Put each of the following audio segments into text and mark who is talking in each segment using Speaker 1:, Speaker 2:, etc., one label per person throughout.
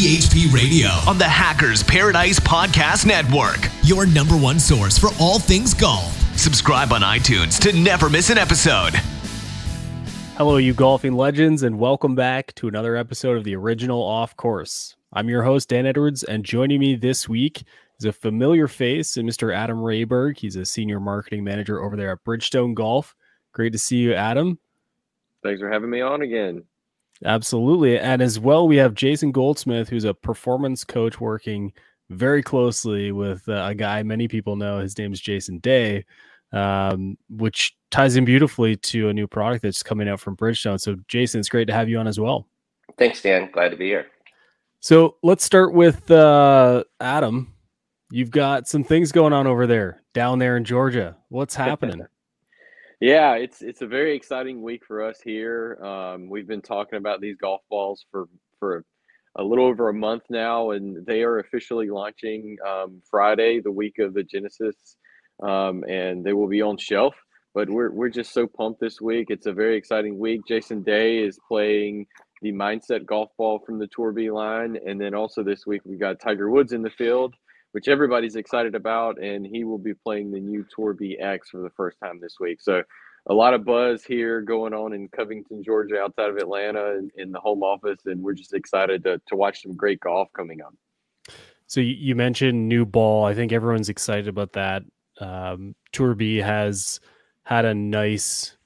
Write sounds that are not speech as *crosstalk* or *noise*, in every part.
Speaker 1: THP Radio
Speaker 2: on the Hackers Paradise Podcast Network.
Speaker 1: Your number one source for all things golf.
Speaker 2: Subscribe on iTunes to never miss an episode.
Speaker 3: Hello, you golfing legends, and welcome back to another episode of the original Off Course. I'm your host, Dan Edwards, and joining me this week is a familiar face and Mr. Adam Rehberg. He's a senior marketing manager over there at Bridgestone Golf. Great to see you, Adam.
Speaker 4: Thanks for having me on again.
Speaker 3: Absolutely. And as well, we have Jason Goldsmith, who's a performance coach working very closely with uh, a guy many people know. His name is Jason Day, um, which ties in beautifully to a new product that's coming out from Bridgestone. So, Jason, it's great to have you on as well.
Speaker 5: Thanks, Dan. Glad to be here.
Speaker 3: So, let's start with uh, Adam. You've got some things going on over there, down there in Georgia. What's happening? *laughs*
Speaker 4: Yeah, it's it's a very exciting week for us here. Um, we've been talking about these golf balls for for a little over a month now, and they are officially launching um, Friday, the week of the Genesis, um, and they will be on shelf. But we're we're just so pumped this week. It's a very exciting week. Jason Day is playing the Mindset golf ball from the Tour B line, and then also this week we got Tiger Woods in the field which everybody's excited about, and he will be playing the new Tour BX for the first time this week. So a lot of buzz here going on in Covington, Georgia, outside of Atlanta, in, in the home office, and we're just excited to to watch some great golf coming up.
Speaker 3: So you mentioned new ball. I think everyone's excited about that. Um, Tour B has had a nice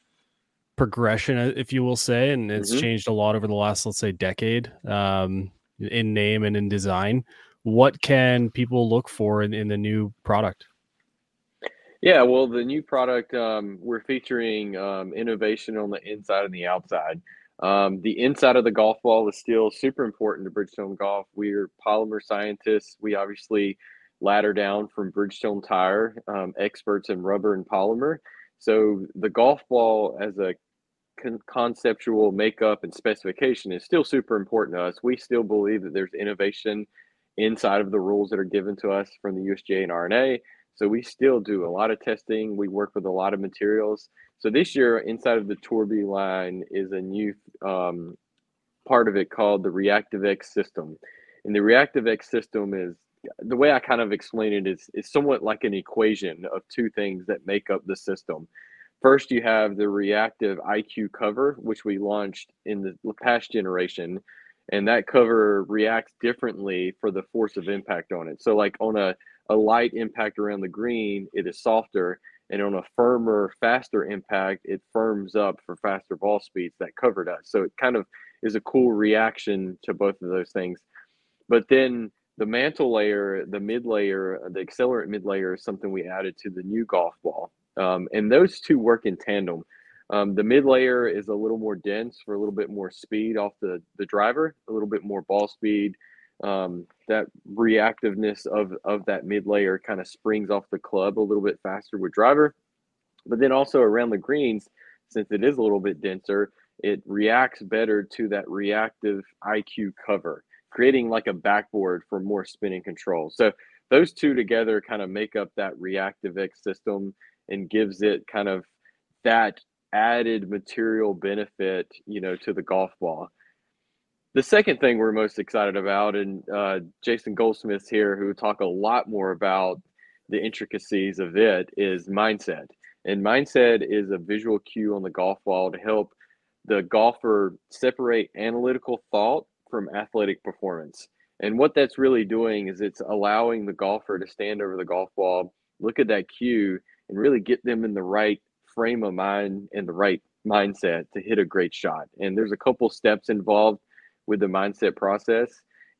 Speaker 3: progression, uh, if you will say, and it's mm-hmm. changed a lot over the last, let's say, decade um, in name and in design what can people look for in, in the new product?
Speaker 4: Yeah, well, the new product, um, we're featuring um, innovation on the inside and the outside. Um, the inside of the golf ball is still super important to Bridgestone Golf. We're polymer scientists. We obviously ladder down from Bridgestone Tire, um, experts in rubber and polymer. So the golf ball as a con- conceptual makeup and specification is still super important to us. We still believe that there's innovation inside of the rules that are given to us from the USGA and R&A. So we still do a lot of testing. We work with a lot of materials. So this year, inside of the Tour B line is a new um, part of it called the ReactiveX system. And the ReactiveX system is the way I kind of explain it is it's somewhat like an equation of two things that make up the system. First, you have the reactive IQ cover, which we launched in the past generation, and that cover reacts differently for the force of impact on it. So like on a, a light impact around the green, it is softer. And on a firmer, faster impact, it firms up for faster ball speeds that cover does. So it kind of is a cool reaction to both of those things. But then the mantle layer, the mid layer, the accelerant mid layer is something we added to the new golf ball. Um, and those two work in tandem. Um, the mid layer is a little more dense for a little bit more speed off the, the driver, a little bit more ball speed. Um, that reactiveness of, of that mid layer kind of springs off the club a little bit faster with driver. But then also around the greens, since it is a little bit denser, it reacts better to that reactive IQ cover, creating like a backboard for more spinning control. So those two together kind of make up that ReactiveX system and gives it kind of that added material benefit, you know, to the golf ball. The second thing we're most excited about, and uh, Jason Goldsmith's here, who talk a lot more about the intricacies of it, is mindset. And mindset is a visual cue on the golf ball to help the golfer separate analytical thought from athletic performance. And what that's really doing is it's allowing the golfer to stand over the golf ball, look at that cue, and really get them in the right frame of mind and the right mindset to hit a great shot. And there's a couple steps involved with the mindset process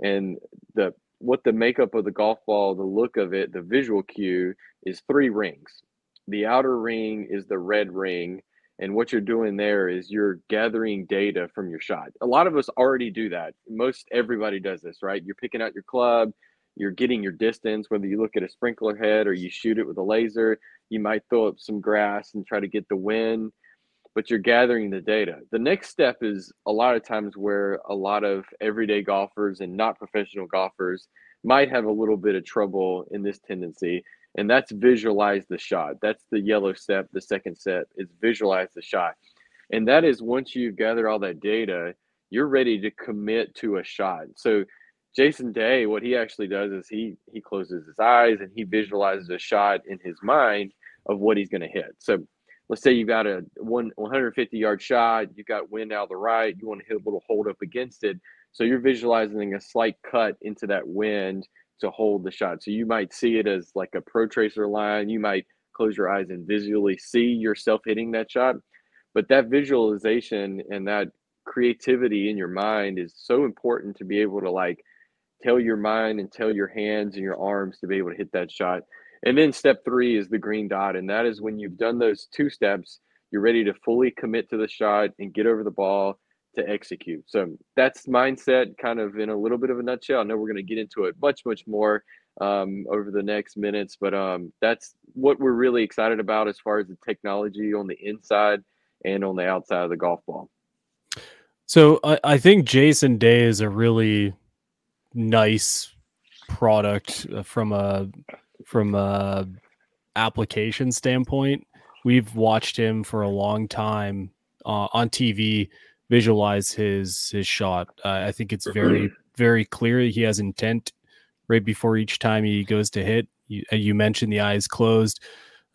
Speaker 4: and the what the makeup of the golf ball, the look of it, the visual cue is three rings. The outer ring is the red ring. And what you're doing there is you're gathering data from your shot. A lot of us already do that. Most everybody does this, right? You're picking out your club, you're getting your distance, whether you look at a sprinkler head or you shoot it with a laser, you might throw up some grass and try to get the wind, but you're gathering the data. The next step is a lot of times where a lot of everyday golfers and not professional golfers might have a little bit of trouble in this tendency, and that's visualize the shot. That's the yellow step. The second step is visualize the shot. And that is once you've gathered all that data, you're ready to commit to a shot. So Jason Day, what he actually does is he he closes his eyes and he visualizes a shot in his mind of what he's going to hit. So let's say you've got a one 150 yard shot, you've got wind out of the right, you want to hit a little hold up against it. So you're visualizing a slight cut into that wind to hold the shot. So you might see it as like a pro tracer line. You might close your eyes and visually see yourself hitting that shot. But that visualization and that creativity in your mind is so important to be able to like tell your mind and tell your hands and your arms to be able to hit that shot. And then step three is the green dot. And that is when you've done those two steps, you're ready to fully commit to the shot and get over the ball to execute. So that's mindset kind of in a little bit of a nutshell. I know we're going to get into it much, much more um, over the next minutes, but um, that's what we're really excited about as far as the technology on the inside and on the outside of the golf ball.
Speaker 3: So I, I think Jason Day is a really nice product uh, from a from a application standpoint. We've watched him for a long time uh, on TV visualize his his shot. Uh, I think it's very *clears throat* very clear he has intent right before each time he goes to hit. You, uh, you mentioned the eyes closed.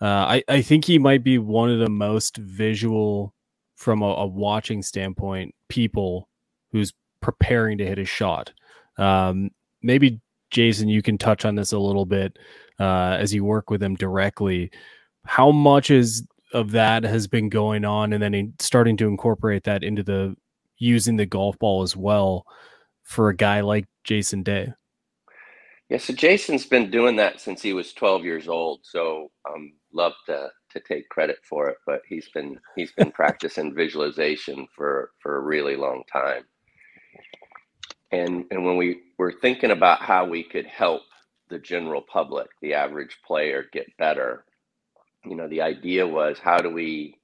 Speaker 3: Uh, I I think he might be one of the most visual from a, a watching standpoint people who's preparing to hit a shot. Um, maybe Jason, you can touch on this a little bit uh, as you work with him directly. How much is of that has been going on, and then starting to incorporate that into the using the golf ball as well for a guy like Jason Day?
Speaker 5: Yeah, so Jason's been doing that since he was 12 years old. So um, love to to take credit for it, but he's been he's been *laughs* practicing visualization for for a really long time. And and when we were thinking about how we could help the general public, the average player, get better, you know, the idea was how do we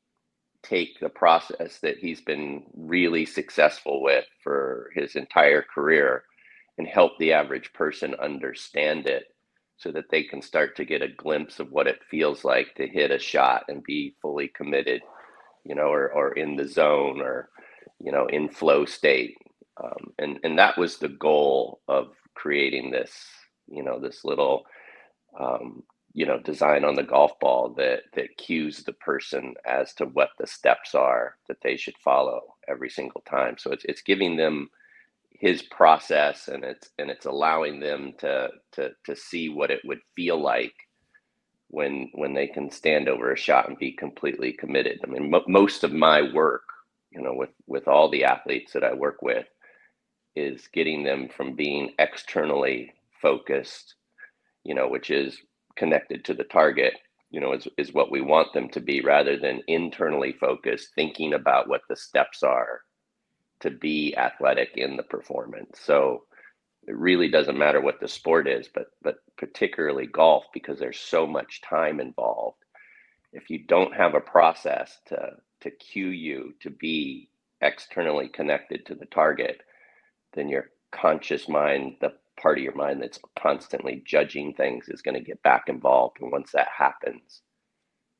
Speaker 5: take the process that he's been really successful with for his entire career and help the average person understand it so that they can start to get a glimpse of what it feels like to hit a shot and be fully committed, you know, or, or in the zone or, you know, in flow state. Um, and, and that was the goal of creating this, you know, this little, um, you know, design on the golf ball that, that cues the person as to what the steps are that they should follow every single time. So it's, it's giving them, his process and it's and it's allowing them to to to see what it would feel like when when they can stand over a shot and be completely committed i mean most of my work you know with with all the athletes that i work with is getting them from being externally focused you know which is connected to the target you know is, is what we want them to be rather than internally focused thinking about what the steps are to be athletic in the performance. So it really doesn't matter what the sport is, but but particularly golf because there's so much time involved. If you don't have a process to to cue you to be externally connected to the target, then your conscious mind, the part of your mind that's constantly judging things is going to get back involved. And once that happens,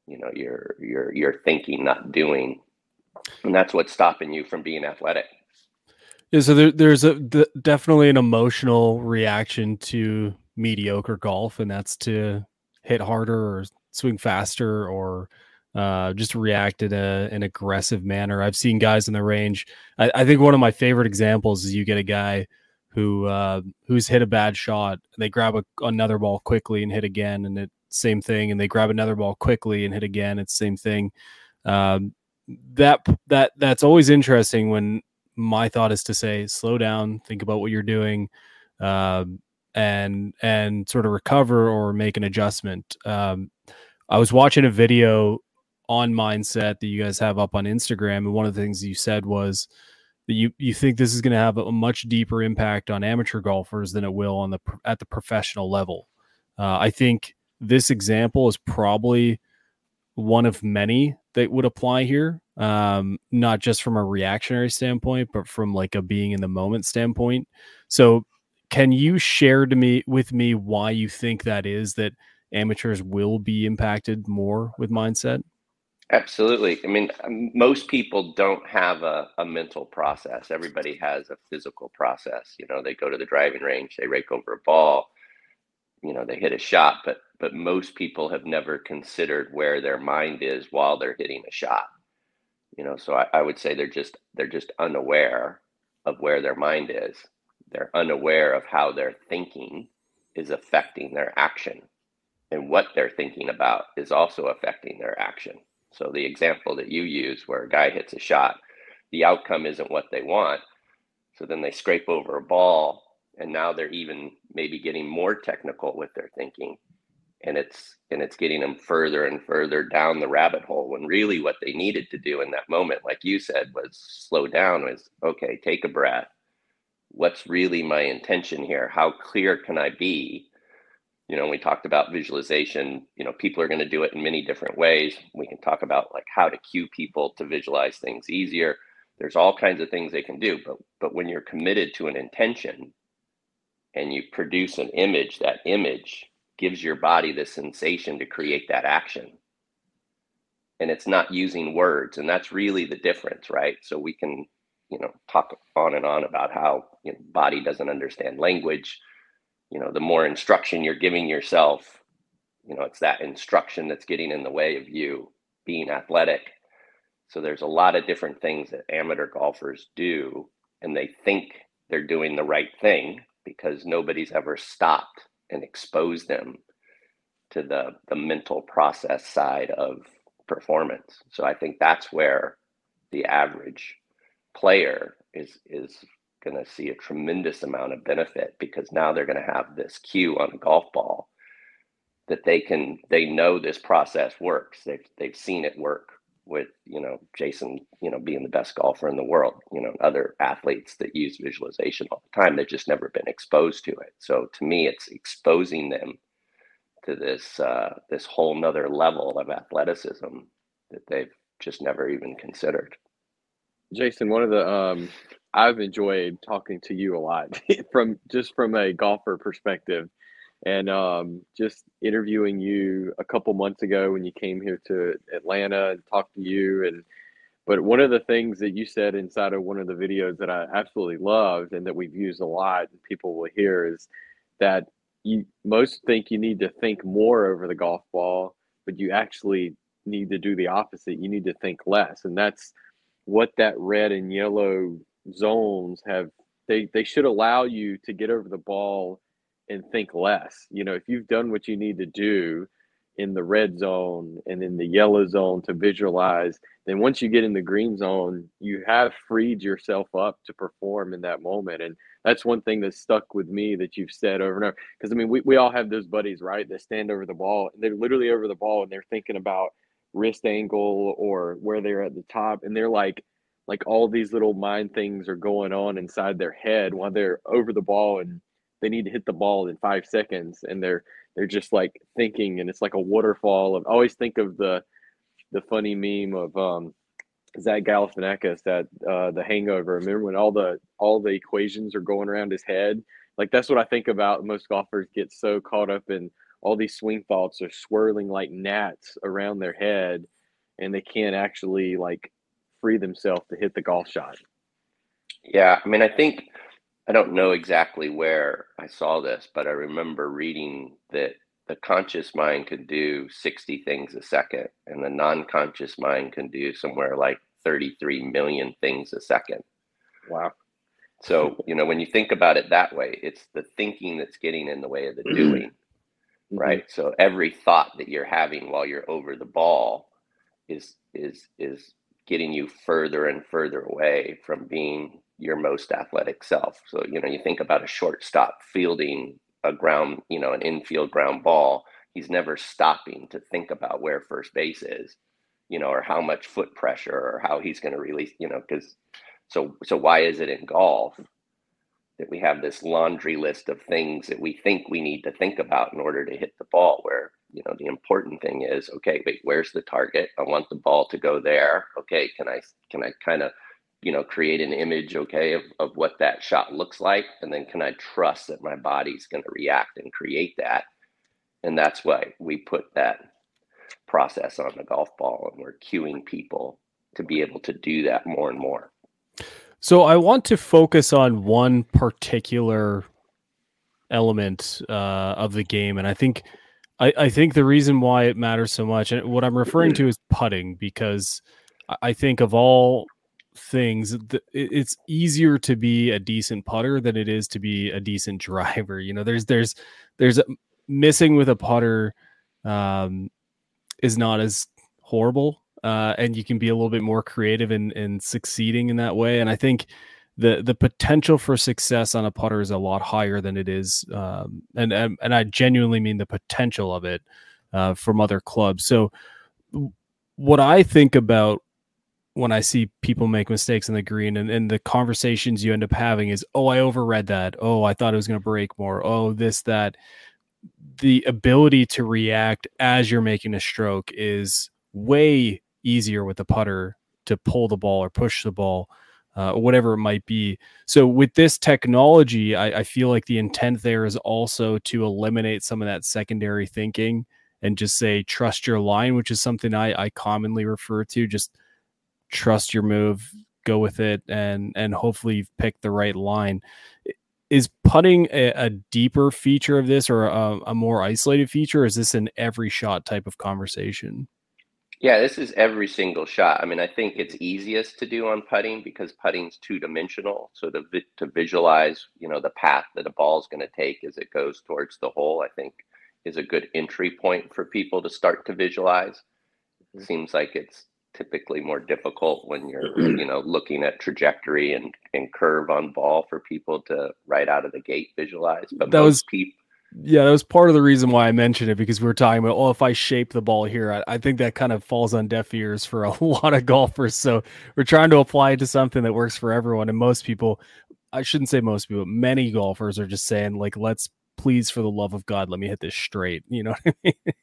Speaker 5: you know, you're you're you're thinking, not doing, and that's what's stopping you from being athletic.
Speaker 3: Yeah, so there, there's a definitely an emotional reaction to mediocre golf, and that's to hit harder or swing faster or uh, just react in a, an aggressive manner. I've seen guys in the range. I, I, think one of my favorite examples is you get a guy who uh, who's hit a bad shot. They grab a, another ball quickly and hit again, and it same thing. And they grab another ball quickly and hit again. It's same thing. Um, that that that's always interesting when my thought is to say slow down think about what you're doing um, and and sort of recover or make an adjustment um, i was watching a video on mindset that you guys have up on instagram and one of the things you said was that you you think this is going to have a much deeper impact on amateur golfers than it will on the at the professional level. Uh, i think this example is probably one of many that would apply here um not just from a reactionary standpoint but from like a being in the moment standpoint. So can you share to me with me why you think that is that amateurs will be impacted more with mindset
Speaker 5: Absolutely. I mean, most people don't have a, a mental process. Everybody has a physical process. You know, they go to the driving range, they rake over a ball, you know, they hit a shot, but but most people have never considered where their mind is while they're hitting a shot. You know, so I, I would say they're just they're just unaware of where their mind is. They're unaware of how their thinking is affecting their action. And what they're thinking about is also affecting their action. So the example that you use where a guy hits a shot, the outcome isn't what they want. So then they scrape over a ball and now they're even maybe getting more technical with their thinking. And it's and it's getting them further and further down the rabbit hole when really what they needed to do in that moment like you said was slow down was okay take a breath. What's really my intention here? How clear can i be you know we talked about visualization you know people are going to do it in many different ways. We can talk about like how to cue people to visualize things easier. There's all kinds of things they can do but but when you're committed to an intention and you produce an image that image gives your body the sensation to create that action. And it's not using words and that's really the difference right? So we can you know talk on and on about how you know, body doesn't understand language you know the more instruction you're giving yourself you know it's that instruction that's getting in the way of you being athletic. So there's a lot of different things that amateur golfers do and they think they're doing the right thing because nobody's ever stopped and exposed them to the the mental process side of performance. So i think that's where the average player is is going to see a tremendous amount of benefit because now they're going to have this cue on a golf ball that they can they know this process works. They've they've seen it work with you know jason you know being the best golfer in the world you know other athletes that use visualization all the time. They've just never been exposed to it. So to me it's exposing them to this uh, this whole nother level of athleticism that they've just never even considered.
Speaker 4: Jason, one of the um, I've enjoyed talking to you a lot *laughs* from just from a golfer perspective, and um, just interviewing you a couple months ago when you came here to Atlanta and talked to you and. But one of the things that you said inside of one of the videos that I absolutely loved and that we've used a lot and people will hear is that you most think you need to think more over the golf ball, but you actually need to do the opposite. You need to think less. And that's what that red and yellow zones have they they should allow you to get over the ball and think less. You know, if you've done what you need to do in the red zone and in the yellow zone to visualize, then once you get in the green zone, you have freed yourself up to perform in that moment. And that's one thing that stuck with me that you've said over and over. Because I mean, we, we all have those buddies, right? That stand over the ball and they're literally over the ball and they're thinking about wrist angle or where they're at the top. And they're like, like all these little mind things are going on inside their head while they're over the ball and they need to hit the ball in five seconds and they're they're just like thinking and it's like a waterfall of always think of the the funny meme of um Zach Galifianakis that uh the hangover. Remember when all the all the equations are going around his head? Like that's what I think about. Most golfers get so caught up in all these swing thoughts are swirling like gnats around their head and they can't actually like free themselves to hit the golf shot.
Speaker 5: Yeah, I mean, I think I don't know exactly where I saw this, but I remember reading that the conscious mind can do 60 things a second, and the non conscious mind can do somewhere like 33 million things a second.
Speaker 4: Wow.
Speaker 5: So, you know, when you think about it that way, it's the thinking that's getting in the way of the doing, mm-hmm. right? So every thought that you're having while you're over the ball is is is getting you further and further away from being your most athletic self. So, you know, you think about a shortstop fielding a ground, you know, an infield ground ball, he's never stopping to think about where first base is, you know, or how much foot pressure or how he's going to release, you know, because so so why is it in golf that we have this laundry list of things that we think we need to think about in order to hit the ball where you know the important thing is okay wait where's the target? I want the ball to go there. Okay can i can i kind of you know create an image okay of, of what that shot looks like? And then can i trust that my body's going to react and create that? And that's why we put that process on the golf ball, and we're cueing people to be able to do that more and more.
Speaker 3: So I want to focus on one particular element uh, of the game, and I think I, I, think the reason why it matters so much, and what I'm referring to *clears throat* is putting, because I think of all things, it's easier to be a decent putter than it is to be a decent *laughs* driver. You know, there's there's there's a, missing with a putter um, is not as horrible, uh, and you can be a little bit more creative in in succeeding in that way. And I think the the potential for success on a putter is a lot higher than it is, um, and, and and I genuinely mean the potential of it uh, from other clubs. So, what I think about when I see people make mistakes in the green and, and the conversations you end up having is, oh, I overread that. Oh, I thought it was going to break more. Oh, this, that. The ability to react as you're making a stroke is way easier with the putter to pull the ball or push the ball, uh, whatever it might be. So with this technology, I, I feel like the intent there is also to eliminate some of that secondary thinking and just say trust your line, which is something I, I commonly refer to. Just trust your move, go with it, and and hopefully you've picked the right line. Is putting a, a deeper feature of this or a, a more isolated feature? is this an every shot type of conversation?
Speaker 5: Yeah, this is every single shot. I mean, I think it's easiest to do on putting because putting's two dimensional. So to to visualize, you know, the path that a ball is going to take as it goes towards the hole, I think is a good entry point for people to start to visualize. Mm-hmm. seems like it's typically more difficult when you're *clears throat* you know looking at trajectory and, and curve on ball for people to right out of the gate visualize but
Speaker 3: that was people yeah that was part of the reason why i mentioned it because we were talking about oh if i shape the ball here I, I think that kind of falls on deaf ears for a *laughs* lot of golfers. So we're trying to apply it to something that works for everyone. And most people i shouldn't say most people many golfers are just saying like let's please for the love of god let me hit this straight. *laughs* You know what i mean?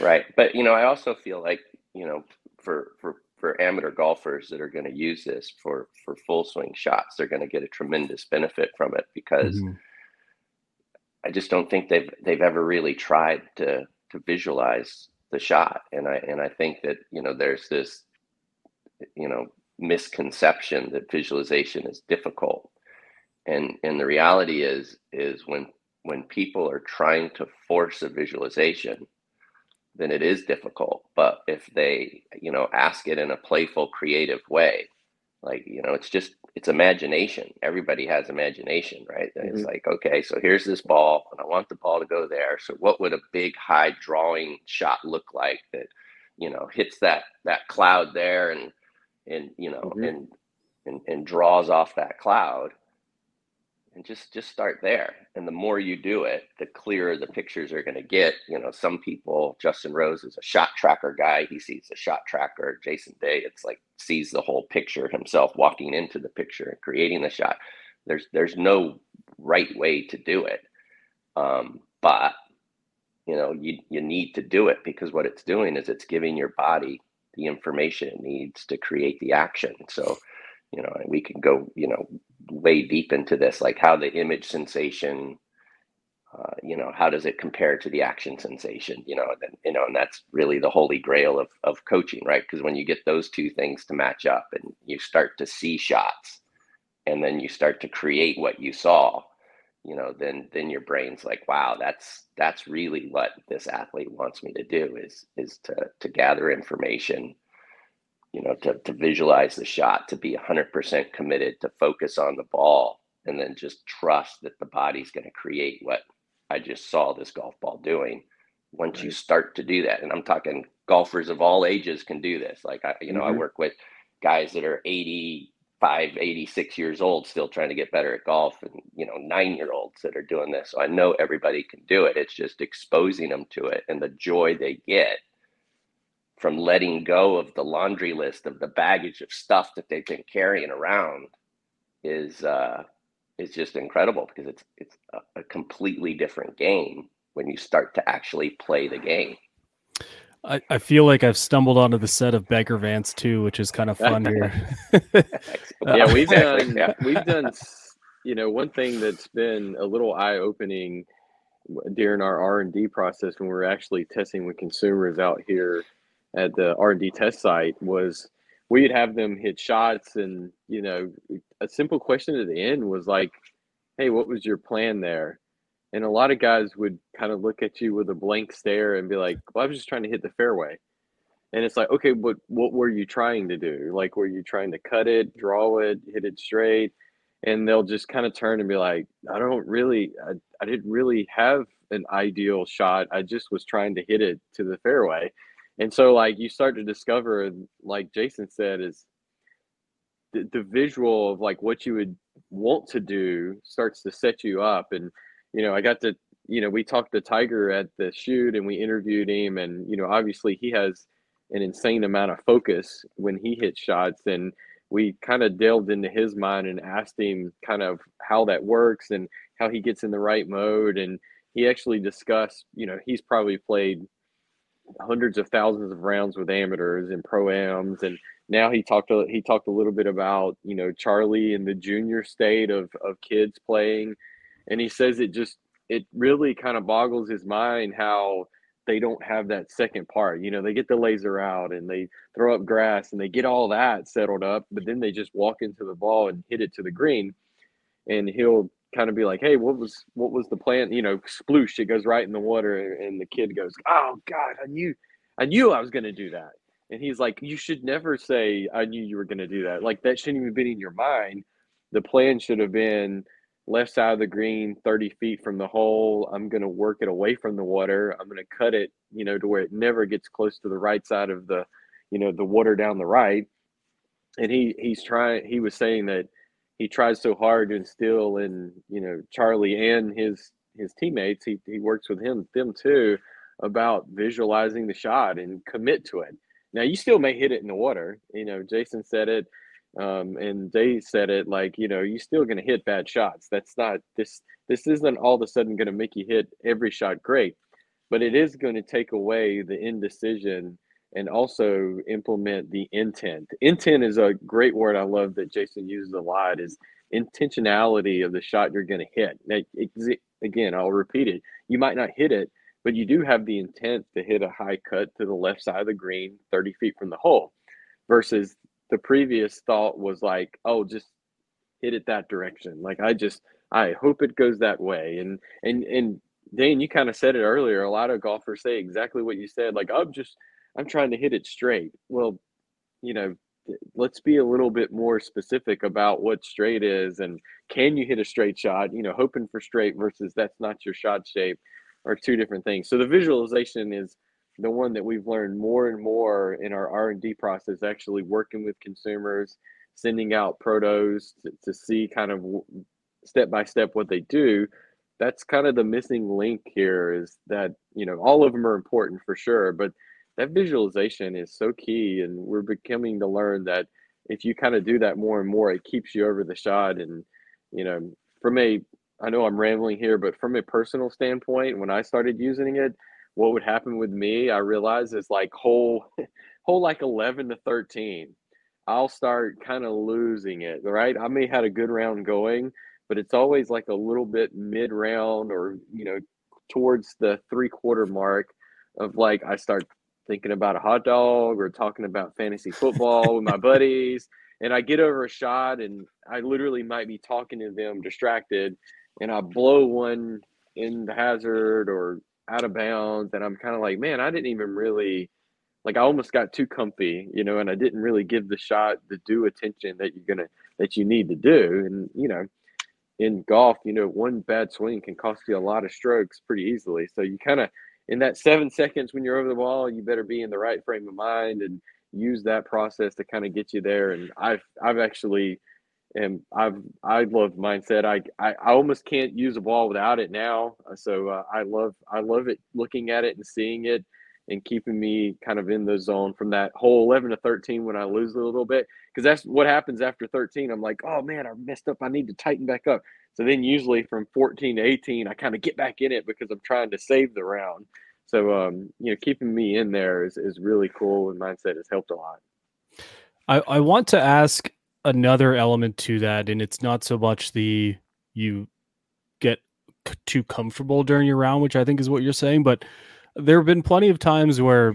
Speaker 5: Right. But you know i also feel like you know for for for amateur golfers that are going to use this for for full swing shots they're going to get a tremendous benefit from it because mm-hmm. I just don't think they've they've ever really tried to to visualize the shot and i and i think that you know there's this you know misconception that visualization is difficult and and the reality is is when when people are trying to force a visualization then it is difficult. But if they, you know, ask it in a playful, creative way, like, you know, it's just, it's imagination. Everybody has imagination, right? Mm-hmm. It's like, okay, so here's this ball, and I want the ball to go there. So what would a big high drawing shot look like that, you know, hits that that cloud there and and you know mm-hmm. and, and and draws off that cloud and just just start there and the more you do it the clearer the pictures are going to get you know some people justin rose is a shot tracker guy he sees a shot tracker jason day it's like sees the whole picture himself walking into the picture and creating the shot. There's there's no right way to do it. Um, but you know you you need to do it because what it's doing is it's giving your body the information it needs to create the action. So you know we can go you know way deep into this like how the image sensation uh, you know how does it compare to the action sensation you know and you know and that's really the holy grail of, of coaching right? Because when you get those two things to match up and you start to see shots and then you start to create what you saw you know then then your brain's like wow that's that's really what this athlete wants me to do is is to to gather information you know, to, to visualize the shot, to be 100% committed, to focus on the ball, and then just trust that the body's going to create what I just saw this golf ball doing. Once right. you start to do that, and I'm talking golfers of all ages can do this. Like, I, you know, mm-hmm. I work with guys that are 85, 86 years old, still trying to get better at golf, and, you know, nine year olds that are doing this. So I know everybody can do it. It's just exposing them to it and the joy they get from letting go of the laundry list of the baggage of stuff that they've been carrying around is uh, is just incredible because it's it's a, a completely different game when you start to actually play the game.
Speaker 3: I, I feel like I've stumbled onto the set of Bagger Vance too, which is kind of fun *laughs* here.
Speaker 4: yeah, we've done yeah. we've done you know one thing that's been a little eye opening during our R and D process when we're actually testing with consumers out here at the R and D test site was we'd have them hit shots and you know a simple question at the end was like hey what was your plan there? And a lot of guys would kind of look at you with a blank stare and be like well i was just trying to hit the fairway. And it's like okay but what were you trying to do? Like were you trying to cut it draw it hit it straight? And they'll just kind of turn and be like i don't really I, I didn't really have an ideal shot. I just was trying to hit it to the fairway. And so like you start to discover like jason said is the, the visual of like what you would want to do starts to set you up. And you know i got to you know we talked to tiger at the shoot and we interviewed him. And you know obviously he has an insane amount of focus when he hits shots. And we kind of delved into his mind and asked him kind of how that works and how he gets in the right mode. And he actually discussed you know he's probably played hundreds of thousands of rounds with amateurs and pro-ams and now he talked a, he talked a little bit about you know Charlie and the junior state of of kids playing and he says it just it really kind of boggles his mind how they don't have that second part you know they get the laser out and they throw up grass and they get all that settled up but then they just walk into the ball and hit it to the green and he'll kind of be like, "Hey, what was what was the plan?" You know, sploosh, it goes right in the water, and the kid goes, "Oh God, I knew, I knew I was going to do that." And he's like, "You should never say I knew you were going to do that. Like that shouldn't even been in your mind. The plan should have been left side of the green, thirty feet from the hole. I'm going to work it away from the water. I'm going to cut it, you know, to where it never gets close to the right side of the, you know, the water down the right." And he he's trying. He was saying that he tries so hard to instill in you know Charlie and his his teammates. He he works with him them too about visualizing the shot and commit to it. Now you still may hit it in the water. You know, Jason said it, um, and they said it like you know you're still going to hit bad shots. That's not this. This isn't all of a sudden going to make you hit every shot great, but it is going to take away the indecision and also implement the intent. Intent is a great word I love that Jason uses a lot is intentionality of the shot you're going to hit. Now, again, I'll repeat it. You might not hit it, but you do have the intent to hit a high cut to the left side of the green 30 feet from the hole versus the previous thought was like, oh, just hit it that direction. Like I just I hope it goes that way. And and and Dane, you kind of said it earlier. A lot of golfers say exactly what you said. Like I'm just I'm trying to hit it straight. Well, you know, let's be a little bit more specific about what straight is and can you hit a straight shot? You know, hoping for straight versus that's not your shot shape are two different things. So the visualization is the one that we've learned more and more in our R&D process actually working with consumers, sending out protos to, to see kind of step by step what they do. That's kind of the missing link here is that, you know, all of them are important for sure, but that visualization is so key and we're becoming to learn that if you kind of do that more and more it keeps you over the shot and you know from a i know i'm rambling here but from a personal standpoint when i started using it what would happen with me i realized is like whole *laughs* whole like 11 to 13 i'll start kind of losing it right i may had a good round going but it's always like a little bit mid round or you know towards the three quarter mark of like i start thinking about a hot dog or talking about fantasy football with my *laughs* buddies. And I get over a shot and I literally might be talking to them distracted and I blow one in the hazard or out of bounds. And I'm kind of like, man, I didn't even really like I almost got too comfy, you know, and I didn't really give the shot the due attention that you're gonna that you need to do. And you know, in golf, you know, one bad swing can cost you a lot of strokes pretty easily. So you kind of in that seven seconds when you're over the wall, you better be in the right frame of mind and use that process to kind of get you there. And I've I've actually and I've I love mindset. I, I, I almost can't use a ball without it now. So uh, I love I love it looking at it and seeing it and keeping me kind of in the zone from that whole 11 to 13 when I lose a little bit because that's what happens after 13. I'm like, oh man, I messed up. I need to tighten back up. So then usually from 14 to 18, I kind of get back in it because I'm trying to save the round. So um, you know, keeping me in there is, is really cool and mindset has helped a lot.
Speaker 3: I, I want to ask another element to that, and it's not so much the you get c- too comfortable during your round, which I think is what you're saying. But there have been plenty of times where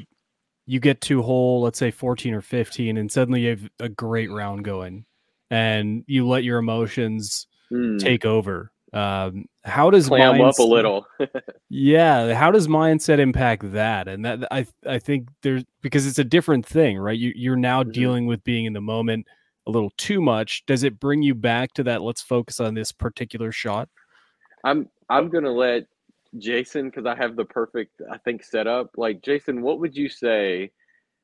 Speaker 3: you get to hole, let's say 14 or 15, and suddenly you have a great round going, and you let your emotions
Speaker 4: Mm,
Speaker 3: take over. Um, how does
Speaker 4: clam up a little. *laughs*
Speaker 3: Yeah, how does mindset impact that? And that I I think there's because it's a different thing, right? You you're now
Speaker 4: Mhm.
Speaker 3: dealing with being in the moment a little too much. Does it bring you back to that? Let's focus on this particular shot.
Speaker 4: I'm I'm gonna let Jason because I have the perfect I think setup. Like Jason, what would you say?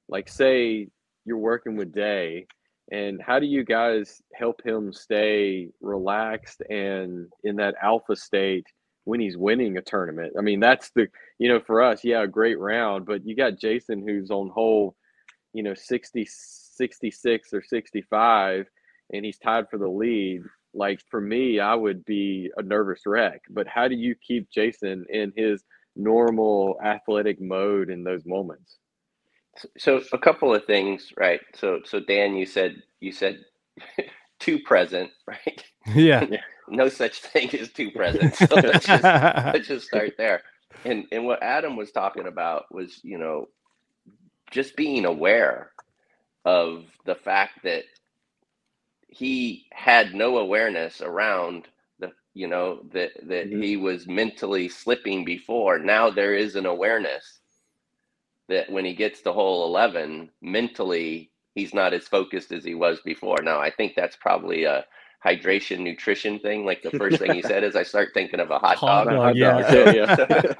Speaker 4: Like, say you're working with Day, and how do you guys help him stay relaxed and in that alpha state when he's winning a tournament? I mean, that's the you know for us, yeah, a great round, but you got Jason who's on hole, you know, 60, 66 or 65, and he's tied for the lead like for me, I would be a nervous wreck. But how do you keep Jason in his normal athletic mode in those moments?
Speaker 5: So a couple of things, right? So so Dan, you said you said *laughs* too present, right?
Speaker 3: Yeah. *laughs*
Speaker 5: No such thing as too present. *laughs* So let's just let's just start there. And and what Adam was talking about was, you know, just being aware of the fact that he had no awareness around the you know that that
Speaker 4: Mhm.
Speaker 5: he was mentally slipping before. Now there is an awareness that when he gets to hole 11 mentally he's not as focused as he was before now i think that's probably a hydration nutrition thing like the first thing he said is i start thinking of a hot
Speaker 3: Hot
Speaker 5: dog
Speaker 3: dog,
Speaker 4: Hot
Speaker 3: yeah.
Speaker 4: dog, yeah.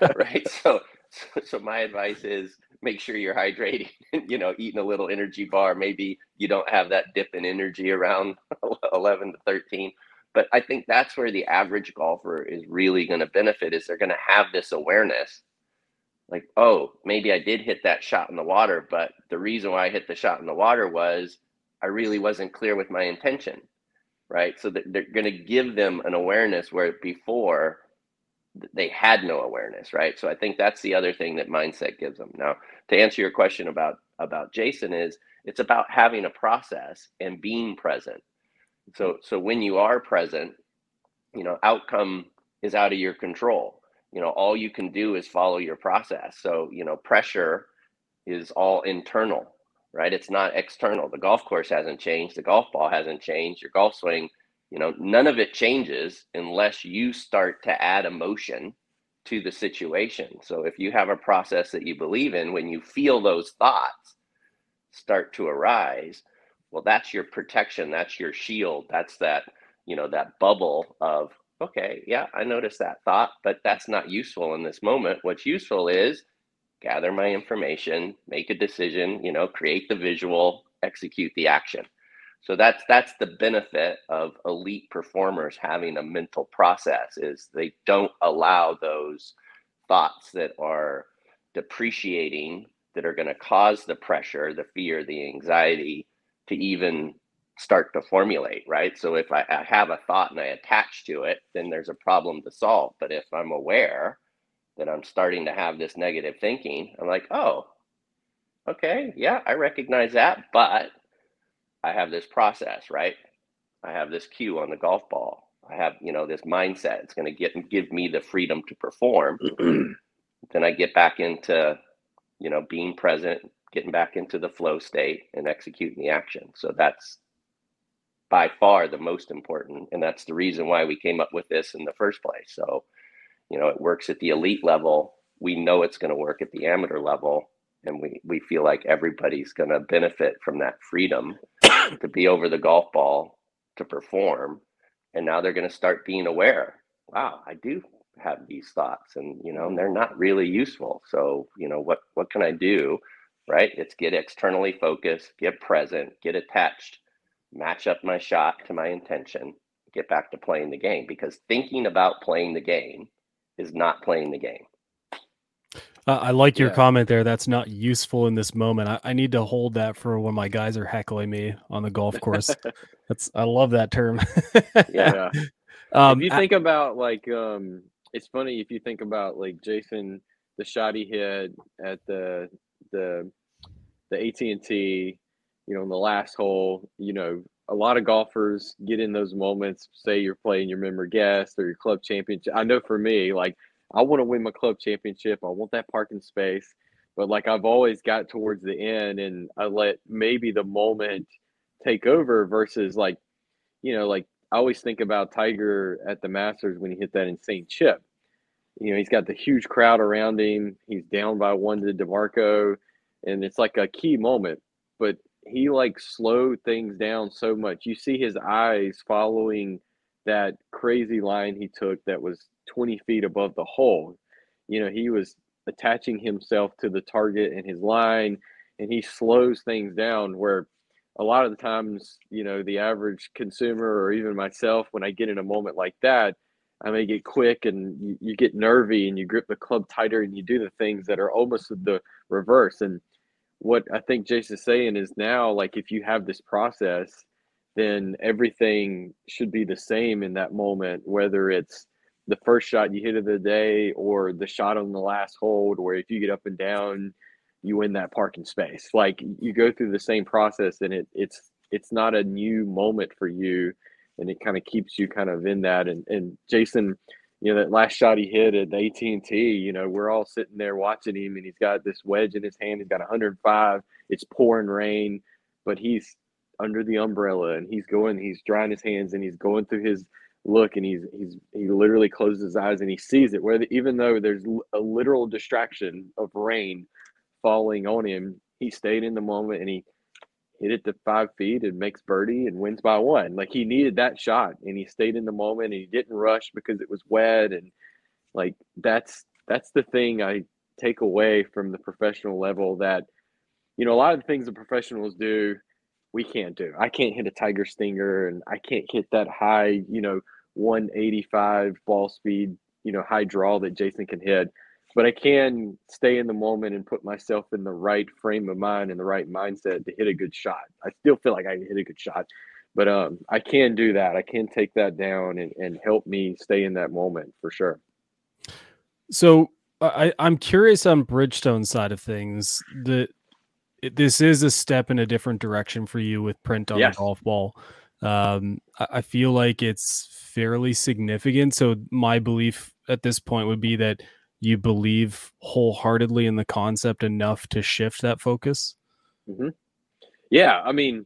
Speaker 4: *laughs*
Speaker 5: right so, so so my advice is make sure you're hydrating *laughs* you know eating a little energy bar. Maybe you don't have that dip in energy around *laughs* 11 to 13 but i think that's where the average golfer is really going to benefit is they're going to have this awareness like oh maybe i did hit that shot in the water but the reason why i hit the shot in the water was i really wasn't clear with my intention right? So they're going to give them an awareness where before they had no awareness right? So i think that's the other thing that mindset gives them now to answer your question about about jason is it's about having a process and being present. So mm-hmm. so when you are present you know outcome is out of your control. You know all you can do is follow your process. So you know pressure is all internal right? It's not external. The golf course hasn't changed. The golf ball hasn't changed. Your golf swing you know none of it changes unless you start to add emotion to the situation. So if you have a process that you believe in when you feel those thoughts start to arise well that's your protection that's your shield that's that you know that bubble of okay yeah i noticed that thought but that's not useful in this moment. What's useful is gather my information make a decision you know create the visual execute the action so that's that's the benefit of elite performers having a mental process is they don't allow those thoughts that are depreciating that are going to cause the pressure the fear the anxiety to even start to formulate right? So if I, I have a thought and i attach to it then there's a problem to solve. But if i'm aware that i'm starting to have this negative thinking i'm like oh okay yeah i recognize that but i have this process right? I have this cue on the golf ball. I have you know this mindset. It's going to get give me the freedom to perform. *clears throat* Then i get back into you know being present getting back into the flow state and executing the action. So that's by far the most important and that's the reason why we came up with this in the first place. So you know it works at the elite level. We know it's going to work at the amateur level and we we feel like everybody's going to benefit from that freedom *coughs* to be over the golf ball to perform and now they're going to start being aware wow i do have these thoughts and you know and mm-hmm. they're not really useful. So you know what what can i do right? It's get externally focused get present get attached match up my shot to my intention get back to playing the game because thinking about playing the game is not playing the game
Speaker 3: Uh, I like your
Speaker 4: Yeah.
Speaker 3: comment there. That's not useful in this moment. I, I need to hold that for when my guys are heckling me on the golf course. *laughs* That's I love that term.
Speaker 4: yeah. *laughs*
Speaker 3: um,
Speaker 4: if you think about like um it's funny if you think about like Jason the shot he hit at the the the AT&T you know in the last hole you know a lot of golfers get in those moments. Say you're playing your member guest or your club championship. I know for me, like I want to win my club championship. I want that parking space, but like I've always got towards the end, and I let maybe the moment take over versus like, you know, like I always think about Tiger at the Masters when he hit that insane chip. You know, he's got the huge crowd around him. He's down by one to DiMarco, and it's like a key moment. But he like slowed things down so much. You see his eyes following that crazy line he took that was 20 feet above the hole. You know, he was attaching himself to the target and his line, and he slows things down where a lot of the times, you know, the average consumer or even myself, when I get in a moment like that, I may get quick and you, you get nervy and you grip the club tighter and you do the things that are almost the reverse. And what I think Jason's saying is now, like, if you have this process, then everything should be the same in that moment, whether it's the first shot you hit of the day or the shot on the last hold, or if you get up and down, you win that parking space. Like you go through the same process and it it's it's not a new moment for you and it kind of keeps you kind of in that. And and Jason you know that last shot he hit at AT&T you know we're all sitting there watching him and he's got this wedge in his hand. He's got 105 it's pouring rain but he's under the umbrella and he's going he's drying his hands and he's going through his look and he's he's he literally closes his eyes and he sees it where even though there's a literal distraction of rain falling on him he stayed in the moment and he hit it to five feet and makes birdie and wins by one like he needed that shot and he stayed in the moment and he didn't rush because it was wet and like that's that's the thing i take away from the professional level that you know a lot of the things the professionals do we can't do. I can't hit a tiger stinger and I can't hit that high, you know, 185 ball speed, you know, high draw that Jason can hit. But I can stay in the moment and put myself in the right frame of mind and the right mindset to hit a good shot. I still feel like I hit a good shot, but um, I can do that. I can take that down and, and help me stay in that moment for sure.
Speaker 3: So I, I'm curious on Bridgestone side of things. The this is a step in a different direction for you with print on yes. the golf ball. Um, I, I feel like it's fairly significant. So my belief at this point would be that you believe wholeheartedly in the concept enough to shift that focus.
Speaker 4: Mm-hmm. Yeah, I mean,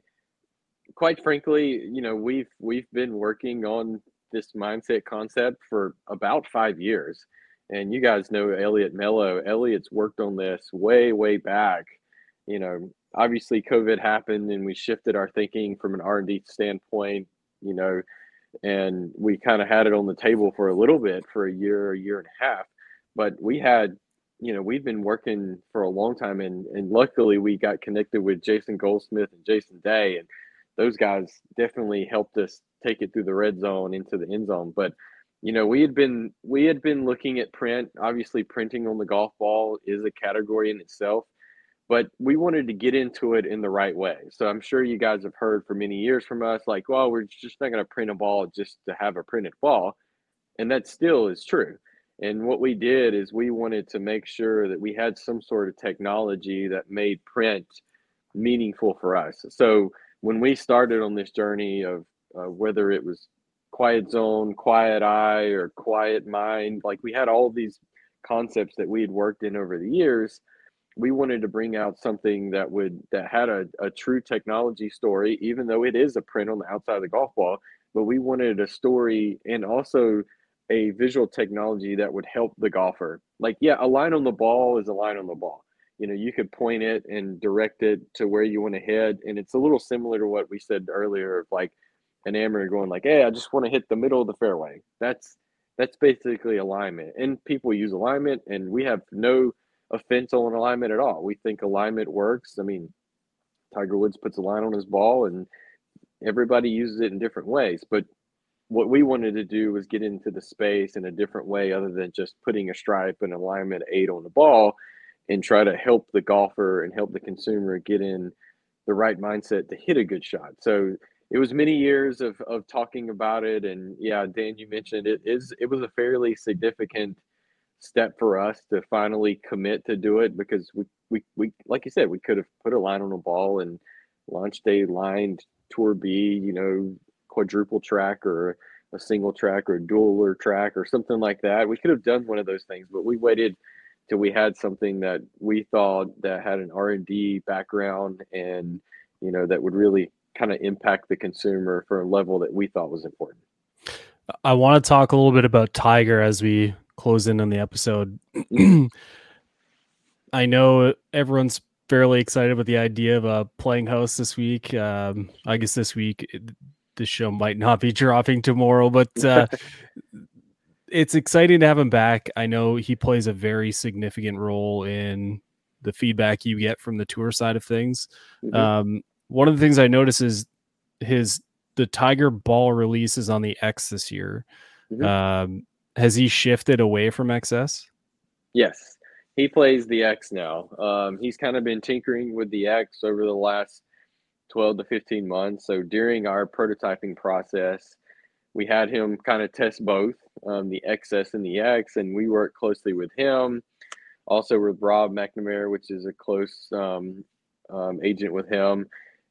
Speaker 4: quite frankly, you know, we've we've been working on this mindset concept for about five years, and you guys know Elliot Mello. Elliot's worked on this way, way back you know, obviously COVID happened and we shifted our thinking from an R&D standpoint, you know, and we kind of had it on the table for a little bit for a year, a year and a half, but we had, you know, we've been working for a long time and, and luckily we got connected with Jason Goldsmith and Jason Day and those guys definitely helped us take it through the red zone into the end zone. But you know, we had been we had been looking at print. Obviously, printing on the golf ball is a category in itself but we wanted to get into it in the right way. So I'm sure you guys have heard for many years from us, like, well, we're just not going to print a ball just to have a printed ball. And that still is true. And what we did is we wanted to make sure that we had some sort of technology that made print meaningful for us. So when we started on this journey of uh, whether it was quiet zone, quiet eye, or quiet mind, like we had all these concepts that we had worked in over the years we wanted to bring out something that would that had a, a true technology story even though it is a print on the outside of the golf ball but we wanted a story and also a visual technology that would help the golfer. Like yeah a line on the ball is a line on the ball. You know you could point it and direct it to where you want to head and it's a little similar to what we said earlier of like an amateur going like hey i just want to hit the middle of the fairway. That's that's basically alignment and people use alignment and we have no offense on alignment at all. We think alignment works. I mean, Tiger Woods puts a line on his ball and everybody uses it in different ways. But what we wanted to do was get into the space in a different way other than just putting a stripe and alignment eight on the ball and try to help the golfer and help the consumer get in the right mindset to hit a good shot. So it was many years of, of talking about it. And yeah, Dan, you mentioned it is, it was a fairly significant step for us to finally commit to do it because we, we, we like you said, we could have put a line on a ball and launched a lined Tour B, you know, quadruple track or a single track or a dual or track or something like that. We could have done one of those things, but we waited till we had something that we thought that had an R and D background and you know that would really kind of impact the consumer for a level that we thought was important.
Speaker 3: I want to talk a little bit about Tiger as we close in on the episode. *clears throat* I know everyone's fairly excited with the idea of a playing house this week. Um, I guess this week the show might not be *laughs* dropping tomorrow, but uh, *laughs* it's exciting to have him back. I know he plays a very significant role in the feedback you get from the tour side of things. Mm-hmm. Um, one of the things I notice is his the Tiger ball release is on the X this year. Mm-hmm. Um, has he shifted away from XS?
Speaker 4: Yes, he plays the X now. Um, he's kind of been tinkering with the X over the last 12 to 15 months. So during our prototyping process, we had him kind of test both um, the XS and the X, and we worked closely with him. Also with Rob McNamara, which is a close um, um, agent with him,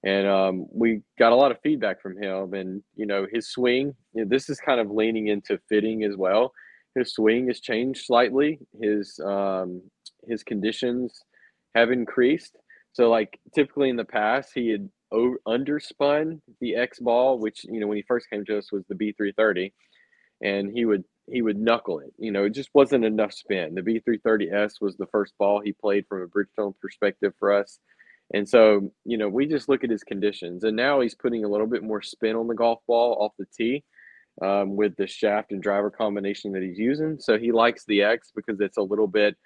Speaker 4: and um, we got a lot of feedback from him. And you know, his swing. You know, this is kind of leaning into fitting as well. His swing has changed slightly. His um, his conditions have increased. So, like typically in the past, he had underspun the X ball, which you know when he first came to us was the B330, and he would he would knuckle it. You know, it just wasn't enough spin. The B330S was the first ball he played from a Bridgestone perspective for us. And so, you know, we just look at his conditions, and now he's putting a little bit more spin on the golf ball off the tee um, with the shaft and driver combination that he's using. So he likes the X because it's a little bit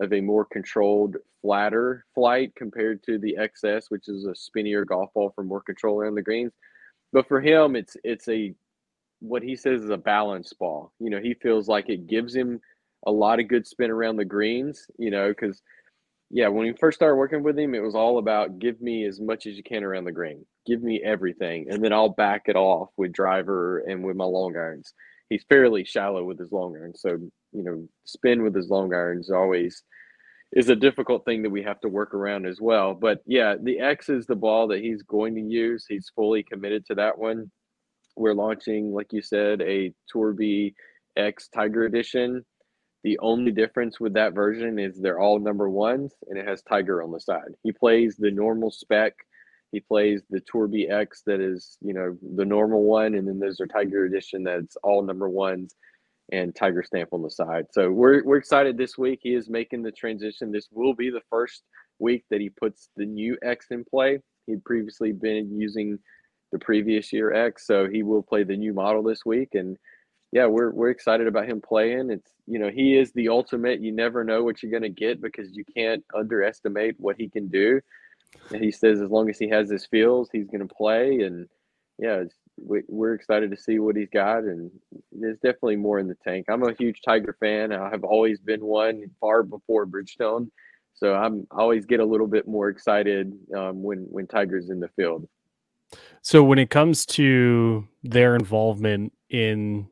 Speaker 4: of a more controlled, flatter flight compared to the XS, which is a spinnier golf ball for more control around the greens. But for him, it's it's a what he says is a balance ball. You know, he feels like it gives him a lot of good spin around the greens. You know, because yeah, when we first started working with him, it was all about give me as much as you can around the green, give me everything, and then I'll back it off with driver and with my long irons. He's fairly shallow with his long irons, so you know, spin with his long irons always is a difficult thing that we have to work around as well. But yeah, the X is the ball that he's going to use. He's fully committed to that one. We're launching, like you said, a Tour B X Tiger Edition. The only difference with that version is they're all number ones and it has Tiger on the side. He plays the normal spec. He plays the Tour B X that is, you know, the normal one, and then there's a Tiger Edition that's all number ones and Tiger Stamp on the side. So we're we're excited this week. He is making the transition. This will be the first week that he puts the new X in play. He'd previously been using the previous year X, so he will play the new model this week. And yeah, we're we're excited about him playing. It's you know he is the ultimate. You never know what you're going to get because you can't underestimate what he can do. And he says as long as he has his feels, he's going to play. And yeah, we're excited to see what he's got, and there's definitely more in the tank. I'm a huge Tiger fan. I have always been one far before Bridgestone, so I'm always get a little bit more excited um, when when Tiger's in the field.
Speaker 3: So when it comes to their involvement in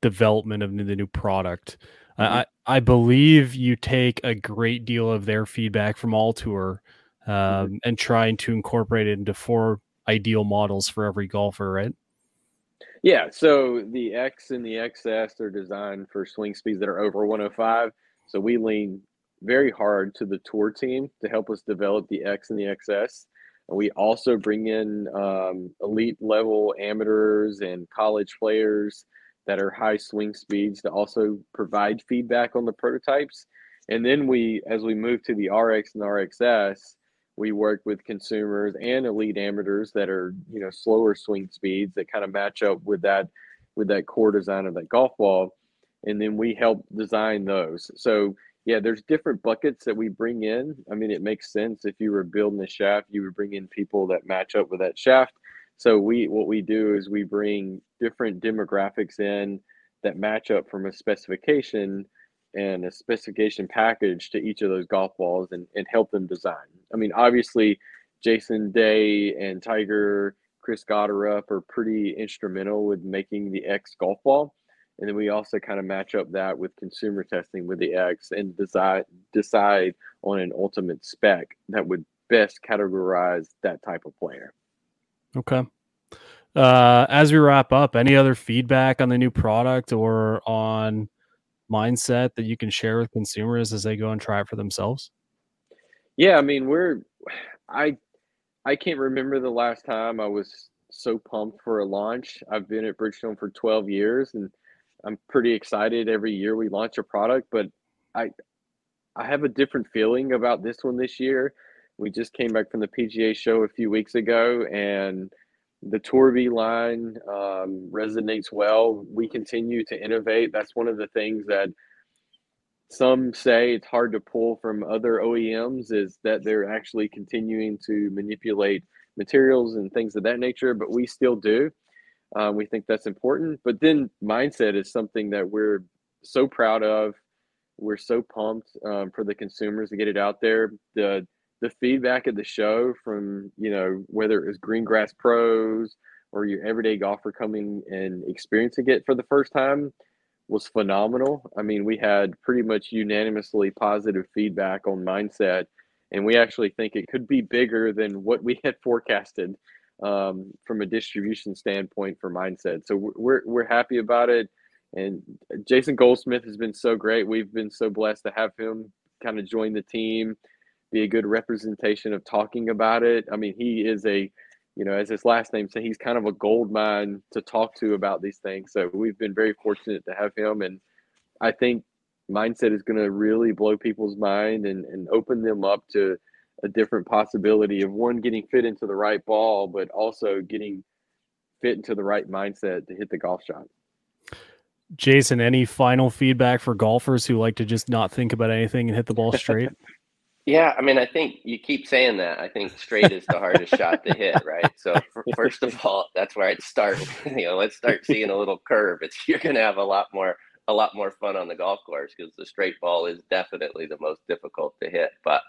Speaker 3: development of the new product, mm-hmm. I I believe you take a great deal of their feedback from all tour mm-hmm. um, mm-hmm. and trying to incorporate it into four ideal models for every golfer, right?
Speaker 4: Yeah, so the X and the XS are designed for swing speeds that are over 105. So we lean very hard to the tour team to help us develop the X and the XS. And we also bring in um, elite level amateurs and college players that are high swing speeds to also provide feedback on the prototypes. And then we, as we move to the RX and RXS, we work with consumers and elite amateurs that are you know slower swing speeds that kind of match up with that with that core design of that golf ball. And then we help design those. So yeah there's different buckets that we bring in. I mean it makes sense. If you were building a shaft you would bring in people that match up with that shaft so we what we do is we bring different demographics in that match up from a specification and a specification package to each of those golf balls and, and help them design. I mean, obviously, Jason Day and Tiger, Chris Gotterup are pretty instrumental with making the X golf ball. And then we also kind of match up that with consumer testing with the X and decide decide on an ultimate spec that would best categorize that type of player.
Speaker 3: Okay. uh, as we wrap up, any other feedback on the new product or on mindset that you can share with consumers as they go and try it for themselves?
Speaker 4: Yeah, I mean, we're I I can't remember the last time I was so pumped for a launch. I've been at Bridgestone for 12 years and I'm pretty excited every year we launch a product, but I I have a different feeling about this one this year. We just came back from the PGA show a few weeks ago and the V line um, resonates well. We continue to innovate. That's one of the things that some say it's hard to pull from other OEMs is that they're actually continuing to manipulate materials and things of that nature, but we still do. Um, we think that's important. But then mindset is something that we're so proud of. We're so pumped um, for the consumers to get it out there. The the feedback of the show from you know whether it was green grass pros or your everyday golfer coming and experiencing it for the first time was phenomenal. I mean we had pretty much unanimously positive feedback on mindset and we actually think it could be bigger than what we *laughs* had forecasted um, from a distribution standpoint for mindset. So we're, we're happy about it. And jason goldsmith has been so great. We've been so blessed to have him kind of join the team be a good representation of talking about it. I mean, he is a, you know, as his last name says, he's kind of a gold mine to talk to about these things. So we've been very fortunate to have him. And I think mindset is going to really blow people's mind and, and open them up to a different possibility of one getting fit into the right ball, but also getting fit into the right mindset to hit the golf shot.
Speaker 3: Jason, any final feedback for golfers who like to just not think about anything and hit the ball straight? *laughs*
Speaker 5: Yeah, I mean, I think you keep saying that. I think straight is the hardest shot to hit, *laughs* right? So first of all, that's where I'd start. *laughs* you know, let's start seeing a little curve. It's you're going to have a lot more a lot more fun on the golf course because the straight ball is definitely the most difficult to hit. But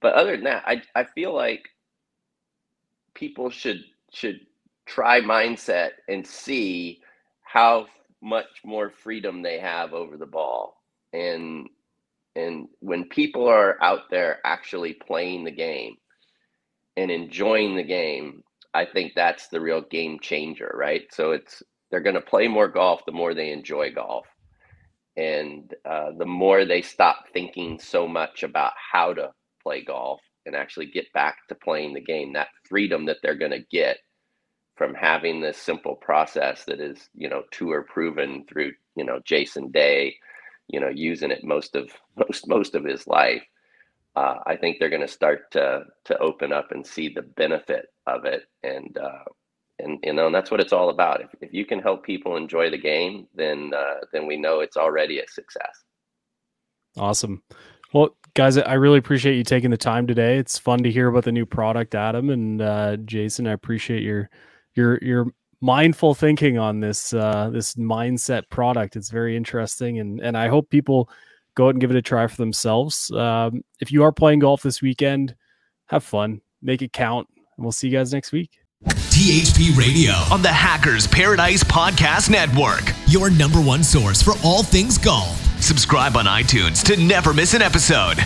Speaker 5: but other than that, I I feel like people should should try mindset and see how much more freedom they have over the ball and and when people are out there actually playing the game and enjoying the game, I think that's the real game changer, right? So it's they're going to play more golf the more they enjoy golf. And uh, the more they stop thinking so much about how to play golf and actually get back to playing the game, that freedom that they're going to get from having this simple process that is, you know, tour proven through, you know, Jason Day, you know using it most of *laughs* most most of his life uh, i think they're going to start to to open up and see the benefit of it. And uh, and you know and that's what it's all about. If, if you can help people enjoy the game then uh, then we know it's already a success.
Speaker 3: Awesome. Well guys i really appreciate you taking the time today. It's fun to hear about the new product adam and uh, jason i appreciate your your your mindful thinking on this uh, this mindset product. It's very interesting, and and I hope people go out and give it a try for themselves. Um, if you are playing golf this weekend, have fun, make it count, and we'll see you guys next week.
Speaker 1: THP Radio
Speaker 2: on the Hackers Paradise Podcast Network.
Speaker 1: Your number one source for all things golf.
Speaker 2: Subscribe on iTunes to never miss an episode.